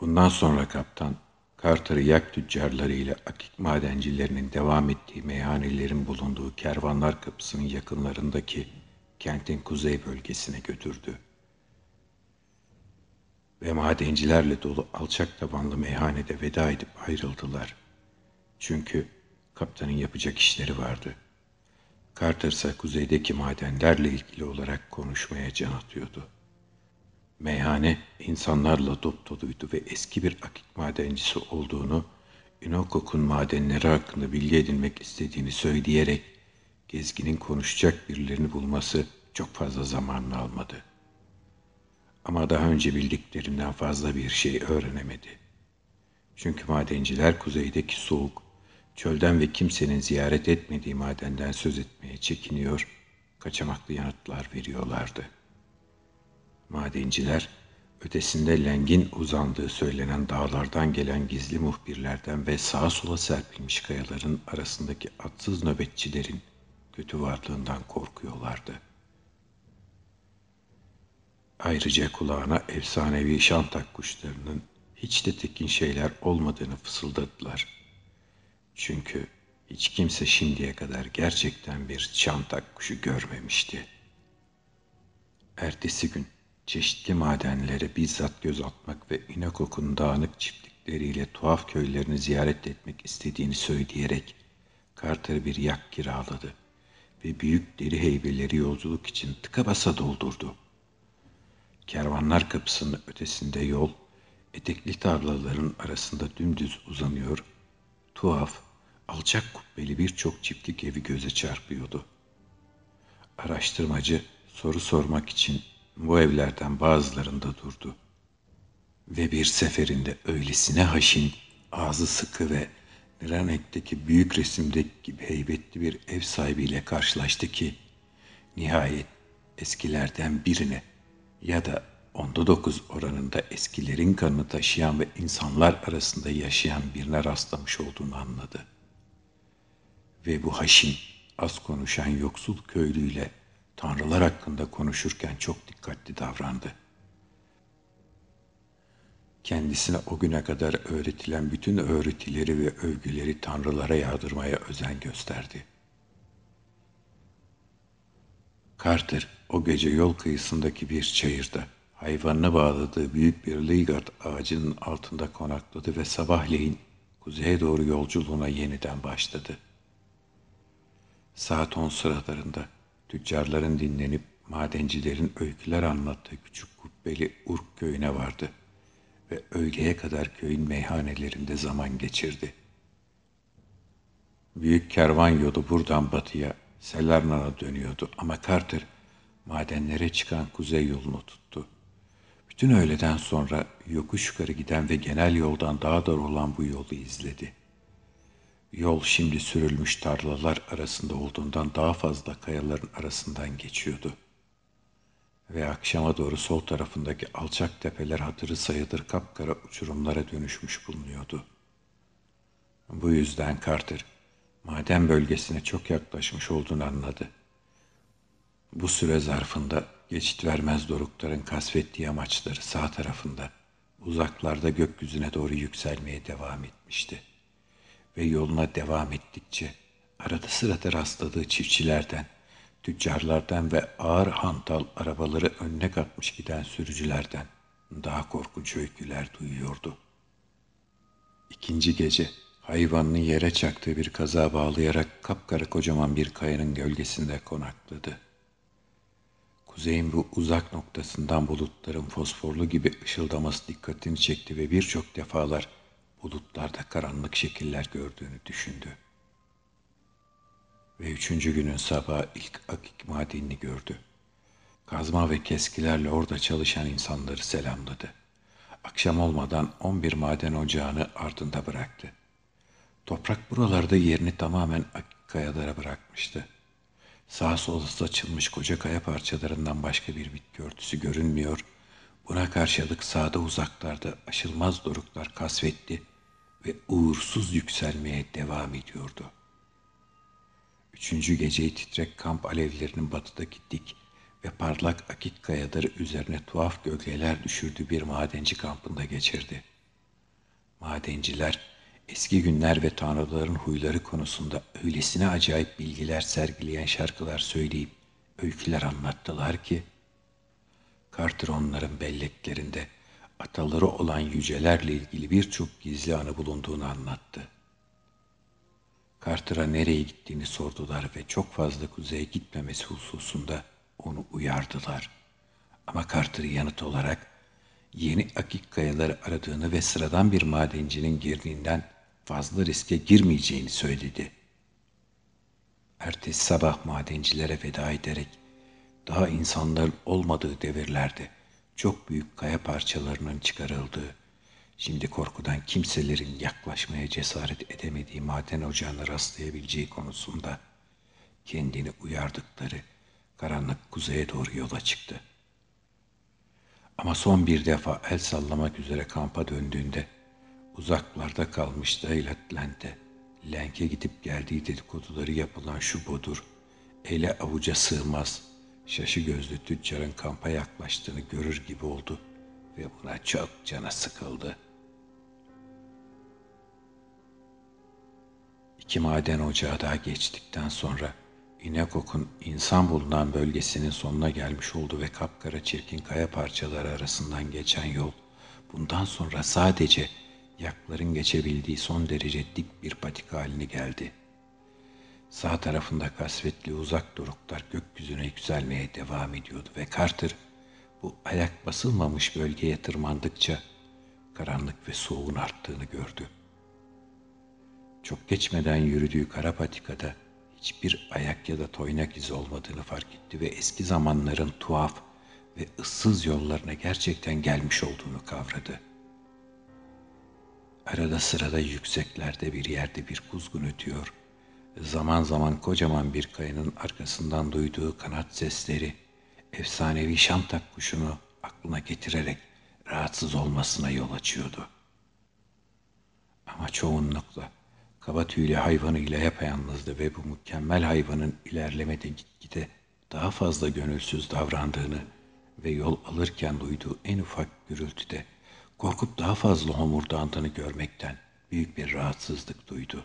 Bundan sonra kaptan, Carter'ı yak tüccarlarıyla akik madencilerinin devam ettiği meyhanelerin bulunduğu kervanlar kapısının yakınlarındaki kentin kuzey bölgesine götürdü. Ve madencilerle dolu alçak tabanlı meyhanede veda edip ayrıldılar. Çünkü kaptanın yapacak işleri vardı. Carter ise kuzeydeki madenlerle ilgili olarak konuşmaya can atıyordu. Meyhane insanlarla dop doluydu ve eski bir akik madencisi olduğunu, Inokok'un madenleri hakkında bilgi edinmek istediğini söyleyerek gezginin konuşacak birilerini bulması çok fazla zamanını almadı. Ama daha önce bildiklerinden fazla bir şey öğrenemedi. Çünkü madenciler kuzeydeki soğuk, çölden ve kimsenin ziyaret etmediği madenden söz etmeye çekiniyor, kaçamaklı yanıtlar veriyorlardı. Madenciler, ötesinde lengin uzandığı söylenen dağlardan gelen gizli muhbirlerden ve sağa sola serpilmiş kayaların arasındaki atsız nöbetçilerin kötü varlığından korkuyorlardı. Ayrıca kulağına efsanevi şantak kuşlarının hiç de tekin şeyler olmadığını fısıldadılar. Çünkü hiç kimse şimdiye kadar gerçekten bir şantak kuşu görmemişti. Ertesi gün çeşitli madenlere bizzat göz atmak ve İnokok'un dağınık çiftlikleriyle tuhaf köylerini ziyaret etmek istediğini söyleyerek Carter bir yak kiraladı ve büyük deri heybeleri yolculuk için tıka basa doldurdu. Kervanlar kapısının ötesinde yol, etekli tarlaların arasında dümdüz uzanıyor, tuhaf, alçak kubbeli birçok çiftlik evi göze çarpıyordu. Araştırmacı soru sormak için bu evlerden bazılarında durdu. Ve bir seferinde öylesine haşin, ağzı sıkı ve Niranek'teki büyük resimdeki gibi heybetli bir ev sahibiyle karşılaştı ki, nihayet eskilerden birine ya da onda dokuz oranında eskilerin kanını taşıyan ve insanlar arasında yaşayan birine rastlamış olduğunu anladı. Ve bu haşin, az konuşan yoksul köylüyle tanrılar hakkında konuşurken çok dikkatli davrandı. Kendisine o güne kadar öğretilen bütün öğretileri ve övgüleri tanrılara yağdırmaya özen gösterdi. Carter o gece yol kıyısındaki bir çayırda hayvanına bağladığı büyük bir ligat ağacının altında konakladı ve sabahleyin kuzeye doğru yolculuğuna yeniden başladı. Saat on sıralarında tüccarların dinlenip madencilerin öyküler anlattığı küçük kubbeli Urk köyüne vardı ve öğleye kadar köyün meyhanelerinde zaman geçirdi. Büyük kervan yolu buradan batıya Selernan'a dönüyordu ama Carter madenlere çıkan kuzey yolunu tuttu. Bütün öğleden sonra yokuş yukarı giden ve genel yoldan daha dar olan bu yolu izledi. Yol şimdi sürülmüş tarlalar arasında olduğundan daha fazla kayaların arasından geçiyordu. Ve akşama doğru sol tarafındaki alçak tepeler hatırı sayılır kapkara uçurumlara dönüşmüş bulunuyordu. Bu yüzden Carter, maden bölgesine çok yaklaşmış olduğunu anladı. Bu süre zarfında geçit vermez dorukların kasvettiği amaçları sağ tarafında, uzaklarda gökyüzüne doğru yükselmeye devam etmişti. Ve yoluna devam ettikçe arada sırada rastladığı çiftçilerden, tüccarlardan ve ağır hantal arabaları önüne katmış giden sürücülerden daha korkunç öyküler duyuyordu. İkinci gece hayvanını yere çaktığı bir kaza bağlayarak kapkara kocaman bir kayanın gölgesinde konakladı. Kuzeyin bu uzak noktasından bulutların fosforlu gibi ışıldaması dikkatini çekti ve birçok defalar bulutlarda karanlık şekiller gördüğünü düşündü. Ve üçüncü günün sabahı ilk akik madenini gördü. Kazma ve keskilerle orada çalışan insanları selamladı. Akşam olmadan on bir maden ocağını ardında bıraktı. Toprak buralarda yerini tamamen akik kayalara bırakmıştı. Sağ sola saçılmış koca kaya parçalarından başka bir bitki örtüsü görünmüyor. Buna karşılık sağda uzaklarda aşılmaz doruklar kasvetli ve uğursuz yükselmeye devam ediyordu. Üçüncü geceyi titrek kamp alevlerinin batıdaki dik ve parlak akik kayaları üzerine tuhaf gölgeler düşürdüğü bir madenci kampında geçirdi. Madenciler eski günler ve tanrıların huyları konusunda öylesine acayip bilgiler sergileyen şarkılar söyleyip öyküler anlattılar ki Carter belleklerinde ataları olan yücelerle ilgili birçok gizli anı bulunduğunu anlattı. Carter'a nereye gittiğini sordular ve çok fazla kuzeye gitmemesi hususunda onu uyardılar. Ama Carter yanıt olarak yeni akik kayaları aradığını ve sıradan bir madencinin girdiğinden fazla riske girmeyeceğini söyledi. Ertesi sabah madencilere veda ederek daha insanların olmadığı devirlerde çok büyük kaya parçalarının çıkarıldığı, şimdi korkudan kimselerin yaklaşmaya cesaret edemediği maden ocağına rastlayabileceği konusunda kendini uyardıkları karanlık kuzeye doğru yola çıktı. Ama son bir defa el sallamak üzere kampa döndüğünde uzaklarda kalmış Daylatland'e Lenke gidip geldiği dedikoduları yapılan şu bodur, ele avuca sığmaz, şaşı gözlü tüccarın kampa yaklaştığını görür gibi oldu ve buna çok cana sıkıldı. İki maden ocağı daha geçtikten sonra İnekok'un insan bulunan bölgesinin sonuna gelmiş oldu ve kapkara çirkin kaya parçaları arasından geçen yol bundan sonra sadece yakların geçebildiği son derece dik bir patik haline geldi. Sağ tarafında kasvetli uzak doruklar gökyüzüne yükselmeye devam ediyordu ve Carter bu ayak basılmamış bölgeye tırmandıkça karanlık ve soğuğun arttığını gördü. Çok geçmeden yürüdüğü kara patikada hiçbir ayak ya da toynak izi olmadığını fark etti ve eski zamanların tuhaf ve ıssız yollarına gerçekten gelmiş olduğunu kavradı. Arada sırada yükseklerde bir yerde bir kuzgun ötüyor. Zaman zaman kocaman bir kayanın arkasından duyduğu kanat sesleri efsanevi şantak kuşunu aklına getirerek rahatsız olmasına yol açıyordu. Ama çoğunlukla kaba tüylü hayvanıyla yapayalnızdı ve bu mükemmel hayvanın ilerlemede gitgide daha fazla gönülsüz davrandığını ve yol alırken duyduğu en ufak gürültüde korkup daha fazla homurdandığını görmekten büyük bir rahatsızlık duydu.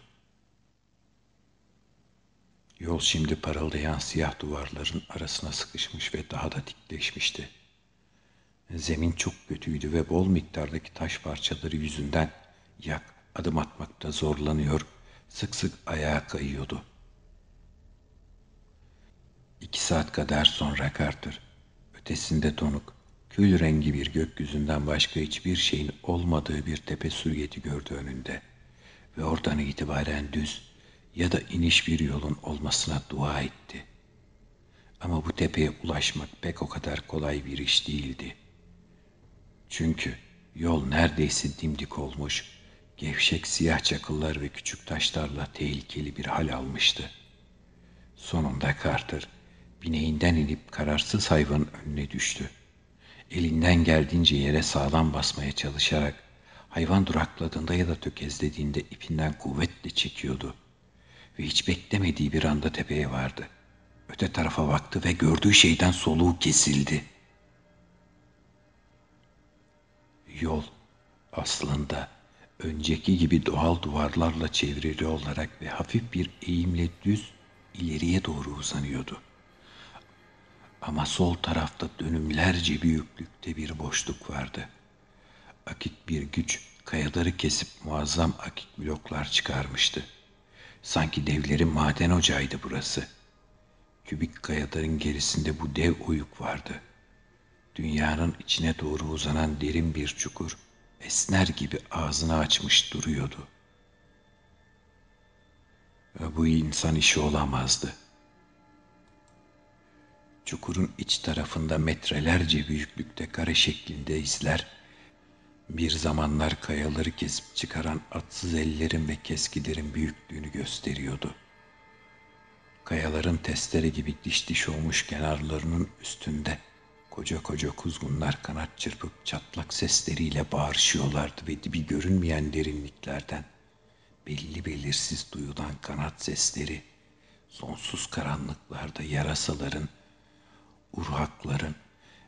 Yol şimdi parıldayan siyah duvarların arasına sıkışmış ve daha da dikleşmişti. Zemin çok kötüydü ve bol miktardaki taş parçaları yüzünden yak adım atmakta zorlanıyor, sık sık ayağa kayıyordu. İki saat kadar sonra Carter, ötesinde donuk, kül rengi bir gökyüzünden başka hiçbir şeyin olmadığı bir tepe sürgeti gördü önünde ve oradan itibaren düz ya da iniş bir yolun olmasına dua etti. Ama bu tepeye ulaşmak pek o kadar kolay bir iş değildi. Çünkü yol neredeyse dimdik olmuş, gevşek siyah çakıllar ve küçük taşlarla tehlikeli bir hal almıştı. Sonunda Carter bineğinden inip kararsız hayvanın önüne düştü. Elinden geldiğince yere sağlam basmaya çalışarak hayvan durakladığında ya da tökezlediğinde ipinden kuvvetle çekiyordu. Ve hiç beklemediği bir anda tepeye vardı. Öte tarafa baktı ve gördüğü şeyden soluğu kesildi. Yol aslında önceki gibi doğal duvarlarla çevrili olarak ve hafif bir eğimle düz ileriye doğru uzanıyordu. Ama sol tarafta dönümlerce büyüklükte bir boşluk vardı. Akik bir güç kayaları kesip muazzam akik bloklar çıkarmıştı. Sanki devlerin maden ocağıydı burası. Kübik kayaların gerisinde bu dev oyuk vardı. Dünyanın içine doğru uzanan derin bir çukur esner gibi ağzını açmış duruyordu. Ve bu insan işi olamazdı. Çukurun iç tarafında metrelerce büyüklükte kare şeklinde izler, bir zamanlar kayaları kesip çıkaran atsız ellerin ve keskilerin büyüklüğünü gösteriyordu. Kayaların testere gibi diş diş olmuş kenarlarının üstünde Koca koca kuzgunlar kanat çırpıp çatlak sesleriyle bağırışıyorlardı ve dibi görünmeyen derinliklerden belli belirsiz duyulan kanat sesleri sonsuz karanlıklarda yarasaların, urhakların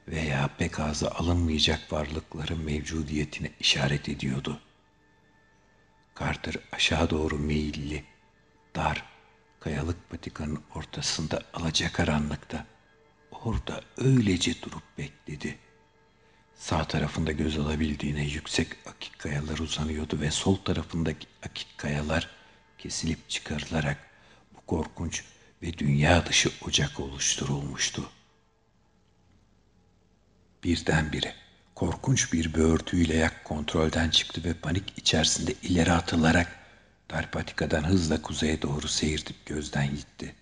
veya pek ağza alınmayacak varlıkların mevcudiyetine işaret ediyordu. Carter aşağı doğru meyilli, dar, kayalık patikanın ortasında alacakaranlıkta. Orada öylece durup bekledi. Sağ tarafında göz alabildiğine yüksek akik kayalar uzanıyordu ve sol tarafındaki akik kayalar kesilip çıkarılarak bu korkunç ve dünya dışı ocak oluşturulmuştu. Birdenbire korkunç bir böğürtüyle yak kontrolden çıktı ve panik içerisinde ileri atılarak Darpatikadan hızla kuzeye doğru seyirtip gözden gitti.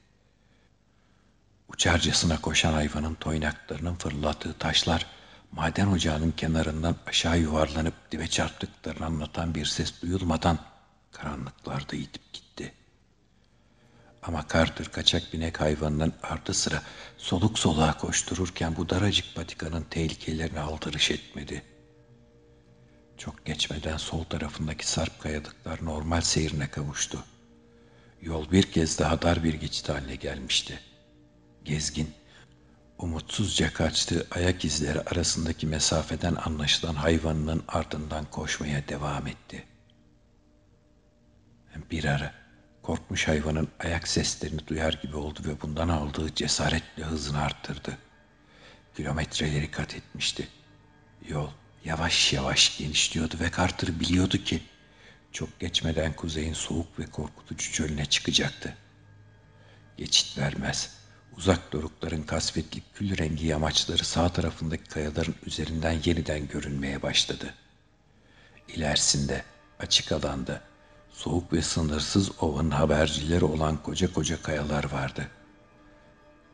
Uçarcasına koşan hayvanın toynaklarının fırlattığı taşlar maden ocağının kenarından aşağı yuvarlanıp dibe çarptıklarını anlatan bir ses duyulmadan karanlıklarda itip gitti. Ama Carter kaçak binek hayvanının ardı sıra soluk soluğa koştururken bu daracık patikanın tehlikelerine aldırış etmedi. Çok geçmeden sol tarafındaki sarp kayalıklar normal seyrine kavuştu. Yol bir kez daha dar bir geçit haline gelmişti. Gezgin, umutsuzca kaçtığı ayak izleri arasındaki mesafeden anlaşılan hayvanının ardından koşmaya devam etti. Bir ara korkmuş hayvanın ayak seslerini duyar gibi oldu ve bundan aldığı cesaretle hızını arttırdı. Kilometreleri kat etmişti. Yol yavaş yavaş genişliyordu ve Carter biliyordu ki çok geçmeden kuzeyin soğuk ve korkutucu çölüne çıkacaktı. Geçit vermez. Uzak dorukların kasvetli kül rengi yamaçları sağ tarafındaki kayaların üzerinden yeniden görünmeye başladı. İlerisinde, açık alanda, soğuk ve sınırsız ovanın habercileri olan koca koca kayalar vardı.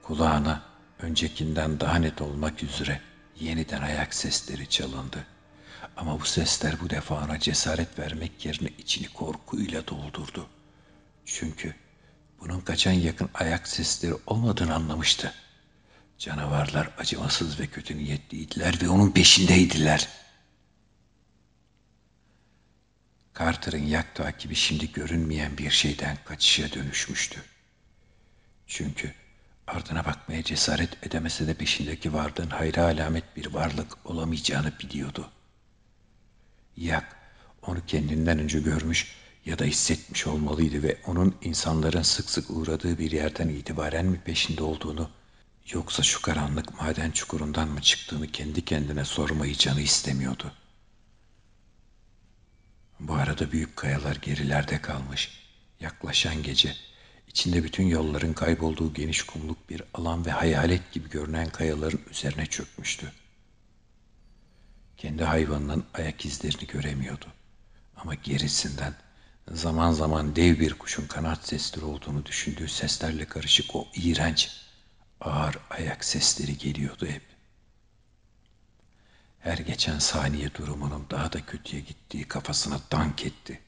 Kulağına öncekinden daha net olmak üzere yeniden ayak sesleri çalındı. Ama bu sesler bu defa ona cesaret vermek yerine içini korkuyla doldurdu. Çünkü bunun kaçan yakın ayak sesleri olmadığını anlamıştı. Canavarlar acımasız ve kötü niyetliydiler ve onun peşindeydiler. Carter'ın yak takibi şimdi görünmeyen bir şeyden kaçışa dönüşmüştü. Çünkü ardına bakmaya cesaret edemese de peşindeki vardığın hayra alamet bir varlık olamayacağını biliyordu. Yak onu kendinden önce görmüş ya da hissetmiş olmalıydı ve onun insanların sık sık uğradığı bir yerden itibaren mi peşinde olduğunu yoksa şu karanlık maden çukurundan mı çıktığını kendi kendine sormayı canı istemiyordu. Bu arada büyük kayalar gerilerde kalmış. Yaklaşan gece içinde bütün yolların kaybolduğu geniş kumluk bir alan ve hayalet gibi görünen kayaların üzerine çökmüştü. Kendi hayvanının ayak izlerini göremiyordu. Ama gerisinden zaman zaman dev bir kuşun kanat sesleri olduğunu düşündüğü seslerle karışık o iğrenç, ağır ayak sesleri geliyordu hep. Her geçen saniye durumunun daha da kötüye gittiği kafasına dank etti.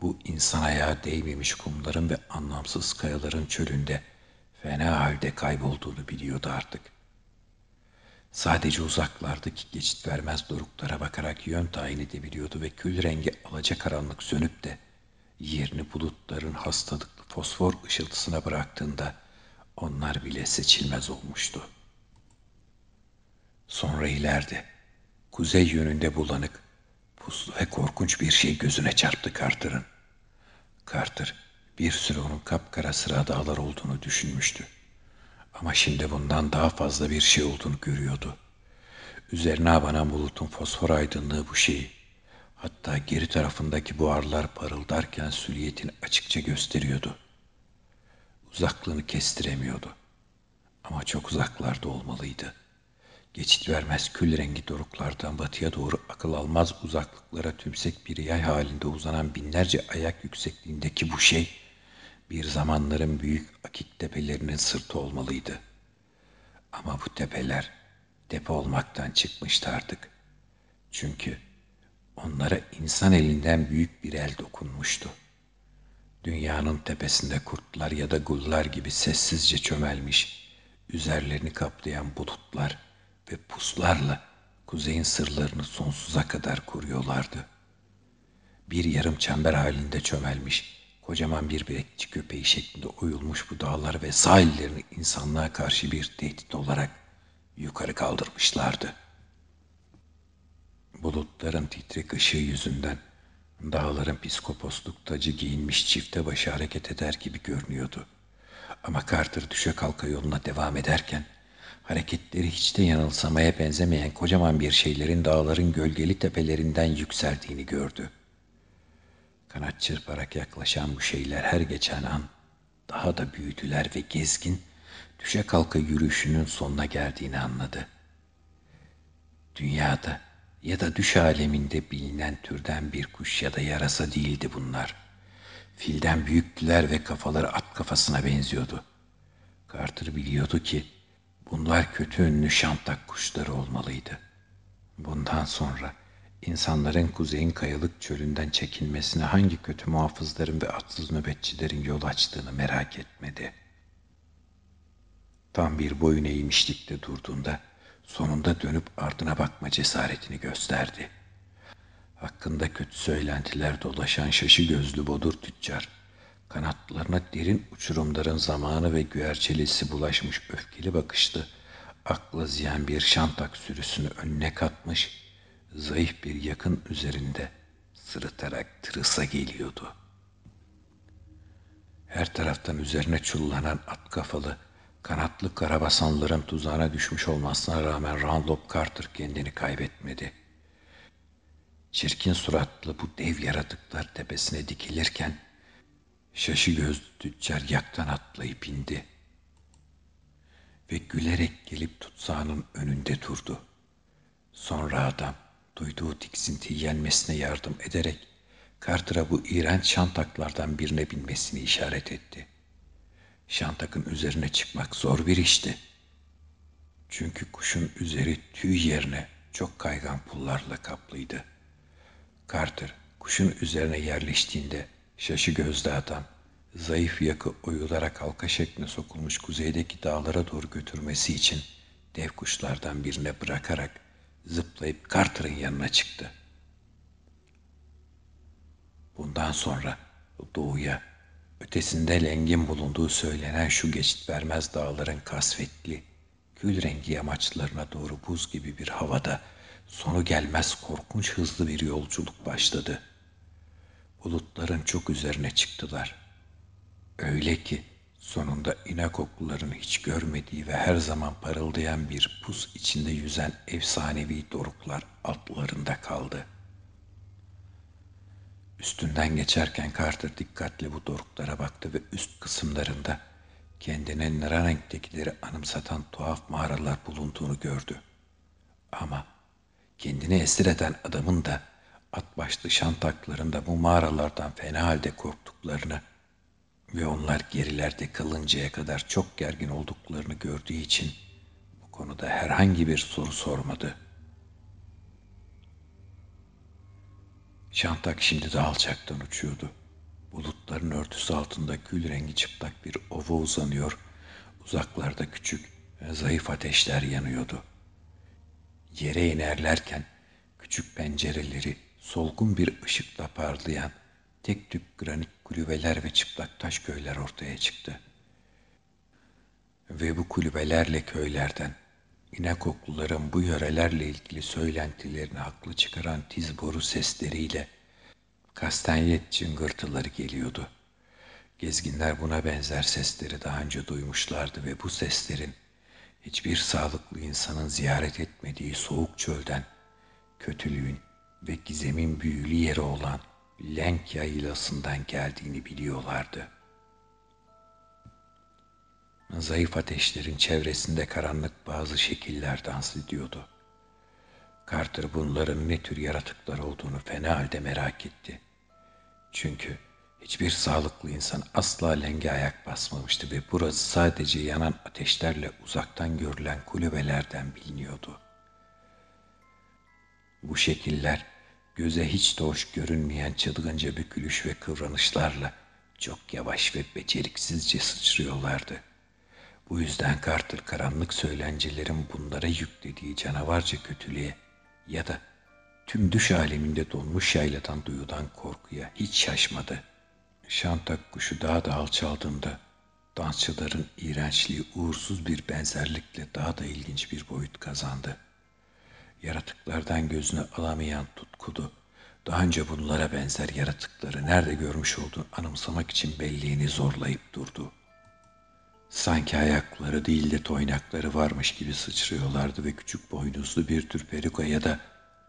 Bu insan ayağı değmemiş kumların ve anlamsız kayaların çölünde fena halde kaybolduğunu biliyordu artık. Sadece uzaklardaki geçit vermez doruklara bakarak yön tayin edebiliyordu ve kül rengi alacakaranlık sönüp de yerini bulutların hastalıklı fosfor ışıltısına bıraktığında onlar bile seçilmez olmuştu. Sonra ileride, kuzey yönünde bulanık, puslu ve korkunç bir şey gözüne çarptı Carter'ın. Carter bir süre onun kapkara sıra dağlar olduğunu düşünmüştü. Ama şimdi bundan daha fazla bir şey olduğunu görüyordu. Üzerine abanan bulutun fosfor aydınlığı bu şeyi, hatta geri tarafındaki buharlar parıldarken süliyetini açıkça gösteriyordu. Uzaklığını kestiremiyordu. Ama çok uzaklarda olmalıydı. Geçit vermez kül rengi doruklardan batıya doğru akıl almaz uzaklıklara tümsek bir yay halinde uzanan binlerce ayak yüksekliğindeki bu şey, bir zamanların büyük akik tepelerinin sırtı olmalıydı. Ama bu tepeler tepe olmaktan çıkmıştı artık. Çünkü onlara insan elinden büyük bir el dokunmuştu. Dünyanın tepesinde kurtlar ya da gullar gibi sessizce çömelmiş, üzerlerini kaplayan bulutlar ve puslarla kuzeyin sırlarını sonsuza kadar koruyorlardı. Bir yarım çember halinde çömelmiş, Kocaman bir bekçi köpeği şeklinde oyulmuş bu dağlar ve sahillerini insanlığa karşı bir tehdit olarak yukarı kaldırmışlardı. Bulutların titrek ışığı yüzünden Dağların piskoposluk tacı giyinmiş çifte başı hareket eder gibi görünüyordu. Ama Carter düşe kalka yoluna devam ederken hareketleri hiç de yanılsamaya benzemeyen kocaman bir şeylerin dağların gölgeli tepelerinden yükseldiğini gördü. Kanat çırparak yaklaşan bu şeyler her geçen an daha da büyüdüler ve gezgin düşe kalka yürüyüşünün sonuna geldiğini anladı. Dünyada ya da düş aleminde bilinen türden bir kuş ya da yarasa değildi bunlar. Filden büyüktüler ve kafaları at kafasına benziyordu. Carter biliyordu ki bunlar kötü ünlü kuşları olmalıydı. Bundan sonra insanların kuzeyin kayalık çölünden çekilmesine hangi kötü muhafızların ve atsız nöbetçilerin yol açtığını merak etmedi. Tam bir boyun eğmişlikte durduğunda sonunda dönüp ardına bakma cesaretini gösterdi. Hakkında kötü söylentiler dolaşan şaşı gözlü bodur tüccar, kanatlarına derin uçurumların zamanı ve güverçelisi bulaşmış öfkeli bakışlı, akla ziyan bir şantak sürüsünü önüne katmış, zayıf bir yakın üzerinde sırıtarak tırısa geliyordu. Her taraftan üzerine çullanan at kafalı, Kanatlı karabasanların tuzağına düşmüş olmasına rağmen Randolph Carter kendini kaybetmedi. Çirkin suratlı bu dev yaratıklar tepesine dikilirken şaşı gözlü tüccar yaktan atlayıp indi. Ve gülerek gelip tutsağının önünde durdu. Sonra adam duyduğu tiksintiyi yenmesine yardım ederek Carter'a bu iğrenç şantaklardan birine binmesini işaret etti.'' Şantak'ın üzerine çıkmak zor bir işti. Çünkü kuşun üzeri tüy yerine çok kaygan pullarla kaplıydı. Carter kuşun üzerine yerleştiğinde şaşı gözlü adam zayıf yakı oyularak halka şekline sokulmuş kuzeydeki dağlara doğru götürmesi için dev kuşlardan birine bırakarak zıplayıp Carter'ın yanına çıktı. Bundan sonra doğuya Ötesinde lengin bulunduğu söylenen şu geçit vermez dağların kasvetli, gül rengi yamaçlarına doğru buz gibi bir havada sonu gelmez korkunç hızlı bir yolculuk başladı. Bulutların çok üzerine çıktılar. Öyle ki sonunda inakokluların hiç görmediği ve her zaman parıldayan bir pus içinde yüzen efsanevi doruklar altlarında kaldı.'' Üstünden geçerken Carter dikkatle bu doruklara baktı ve üst kısımlarında kendine nara renktekileri anımsatan tuhaf mağaralar bulunduğunu gördü. Ama kendini esir eden adamın da at başlı şantaklarında bu mağaralardan fena halde korktuklarını ve onlar gerilerde kalıncaya kadar çok gergin olduklarını gördüğü için bu konuda herhangi bir soru sormadı.'' Şantak şimdi de alçaktan uçuyordu. Bulutların örtüsü altında gül rengi çıplak bir ova uzanıyor, uzaklarda küçük zayıf ateşler yanıyordu. Yere inerlerken küçük pencereleri solgun bir ışıkla parlayan tek tük granit kulübeler ve çıplak taş köyler ortaya çıktı. Ve bu kulübelerle köylerden İnekokluların bu yörelerle ilgili söylentilerini haklı çıkaran tiz boru sesleriyle kastanyet çıngırtıları geliyordu. Gezginler buna benzer sesleri daha önce duymuşlardı ve bu seslerin hiçbir sağlıklı insanın ziyaret etmediği soğuk çölden, kötülüğün ve gizemin büyülü yeri olan Lenk yaylasından geldiğini biliyorlardı.'' Zayıf ateşlerin çevresinde karanlık bazı şekiller dans ediyordu. Carter bunların ne tür yaratıklar olduğunu fena halde merak etti. Çünkü hiçbir sağlıklı insan asla lenge ayak basmamıştı ve burası sadece yanan ateşlerle uzaktan görülen kulübelerden biliniyordu. Bu şekiller göze hiç de hoş görünmeyen çılgınca bükülüş ve kıvranışlarla çok yavaş ve beceriksizce sıçrıyorlardı.'' Bu yüzden Carter karanlık söylencelerin bunlara yüklediği canavarca kötülüğe ya da tüm düş aleminde donmuş yayladan duyulan korkuya hiç şaşmadı. Şantak kuşu daha da alçaldığında dansçıların iğrençliği uğursuz bir benzerlikle daha da ilginç bir boyut kazandı. Yaratıklardan gözünü alamayan tutkudu, Daha önce bunlara benzer yaratıkları nerede görmüş olduğunu anımsamak için belliğini zorlayıp durdu. Sanki ayakları değil de toynakları varmış gibi sıçrıyorlardı ve küçük boynuzlu bir tür peruka ya da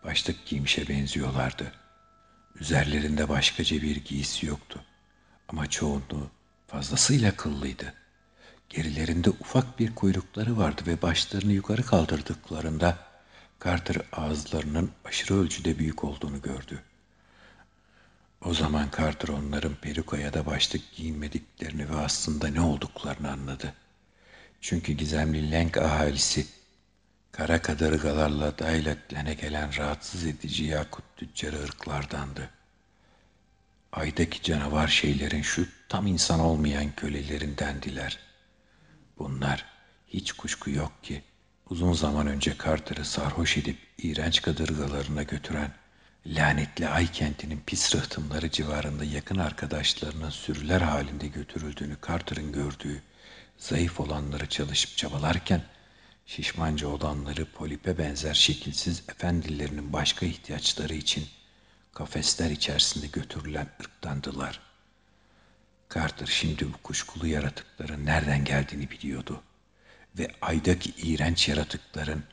başlık giymişe benziyorlardı. Üzerlerinde başkaca bir giysi yoktu. Ama çoğunluğu fazlasıyla kıllıydı. Gerilerinde ufak bir kuyrukları vardı ve başlarını yukarı kaldırdıklarında Carter ağızlarının aşırı ölçüde büyük olduğunu gördü. O zaman Carter onların peruka ya da başlık giyinmediklerini ve aslında ne olduklarını anladı. Çünkü gizemli Lenk ahalisi kara kadırgalarla dayletlene gelen rahatsız edici yakut tüccarı ırklardandı. Aydaki canavar şeylerin şu tam insan olmayan kölelerindendiler. Bunlar hiç kuşku yok ki uzun zaman önce Carter'ı sarhoş edip iğrenç kadırgalarına götüren lanetli ay kentinin pis rıhtımları civarında yakın arkadaşlarının sürüler halinde götürüldüğünü Carter'ın gördüğü zayıf olanları çalışıp çabalarken şişmanca olanları polipe benzer şekilsiz efendilerinin başka ihtiyaçları için kafesler içerisinde götürülen ırktandılar. Carter şimdi bu kuşkulu yaratıkların nereden geldiğini biliyordu ve aydaki iğrenç yaratıkların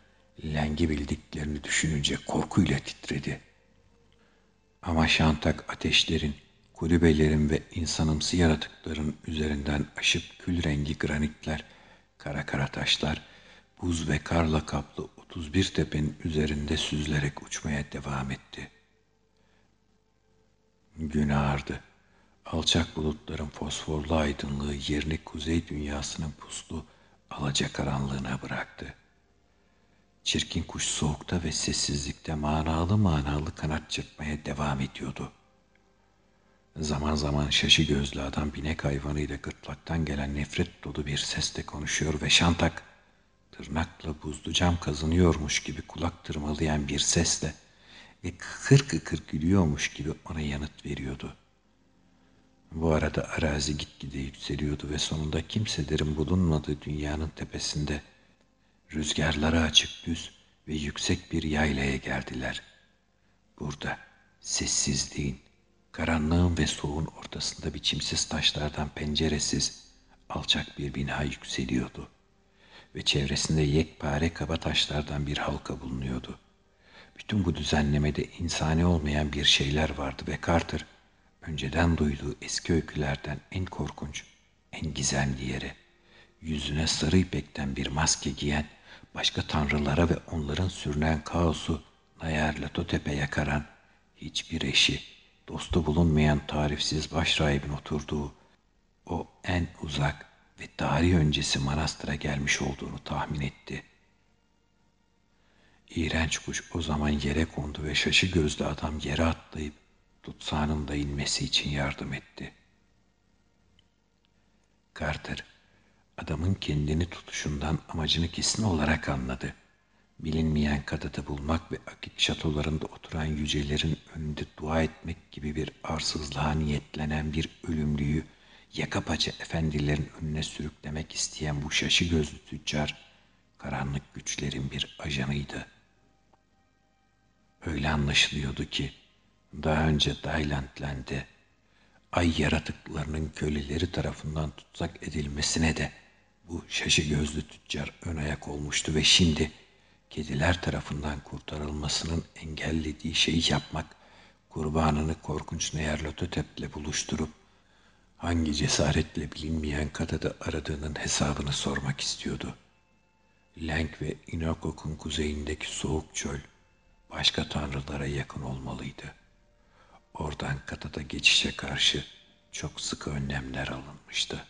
lengi bildiklerini düşününce korkuyla titredi. Ama şantak ateşlerin, kulübelerin ve insanımsı yaratıkların üzerinden aşıp kül rengi granitler, kara kara taşlar, buz ve karla kaplı 31 tepenin üzerinde süzülerek uçmaya devam etti. Gün ağardı. Alçak bulutların fosforlu aydınlığı yerini kuzey dünyasının puslu, alacakaranlığına bıraktı. Çirkin kuş soğukta ve sessizlikte manalı manalı kanat çırpmaya devam ediyordu. Zaman zaman şaşı gözlü adam binek hayvanıyla gırtlaktan gelen nefret dolu bir sesle konuşuyor ve şantak tırnakla buzlu cam kazınıyormuş gibi kulak tırmalayan bir sesle ve kıkır kıkır gülüyormuş gibi ona yanıt veriyordu. Bu arada arazi gitgide yükseliyordu ve sonunda kimselerin bulunmadığı dünyanın tepesinde rüzgarlara açık düz ve yüksek bir yaylaya geldiler. Burada sessizliğin, karanlığın ve soğuğun ortasında biçimsiz taşlardan penceresiz, alçak bir bina yükseliyordu. Ve çevresinde yekpare kaba taşlardan bir halka bulunuyordu. Bütün bu düzenlemede insani olmayan bir şeyler vardı ve Carter, önceden duyduğu eski öykülerden en korkunç, en gizemli yere, yüzüne sarı ipekten bir maske giyen, başka tanrılara ve onların sürünen kaosu Nayar Latotepe yakaran, hiçbir eşi, dostu bulunmayan tarifsiz başrahibin oturduğu, o en uzak ve tarih öncesi manastıra gelmiş olduğunu tahmin etti. İğrenç kuş o zaman yere kondu ve şaşı gözlü adam yere atlayıp tutsağının da inmesi için yardım etti. Carter, adamın kendini tutuşundan amacını kesin olarak anladı. Bilinmeyen kadını bulmak ve akik şatolarında oturan yücelerin önünde dua etmek gibi bir arsızlığa niyetlenen bir ölümlüyü yaka paça efendilerin önüne sürüklemek isteyen bu şaşı gözlü tüccar, karanlık güçlerin bir ajanıydı. Öyle anlaşılıyordu ki, daha önce Daylandland'de ay yaratıklarının köleleri tarafından tutsak edilmesine de bu şaşı gözlü tüccar ön ayak olmuştu ve şimdi kediler tarafından kurtarılmasının engellediği şeyi yapmak, kurbanını korkunç Neyerlototep'le buluşturup hangi cesaretle bilinmeyen kadada aradığının hesabını sormak istiyordu. Lenk ve Inokok'un kuzeyindeki soğuk çöl başka tanrılara yakın olmalıydı.'' Oradan katada geçişe karşı çok sıkı önlemler alınmıştı.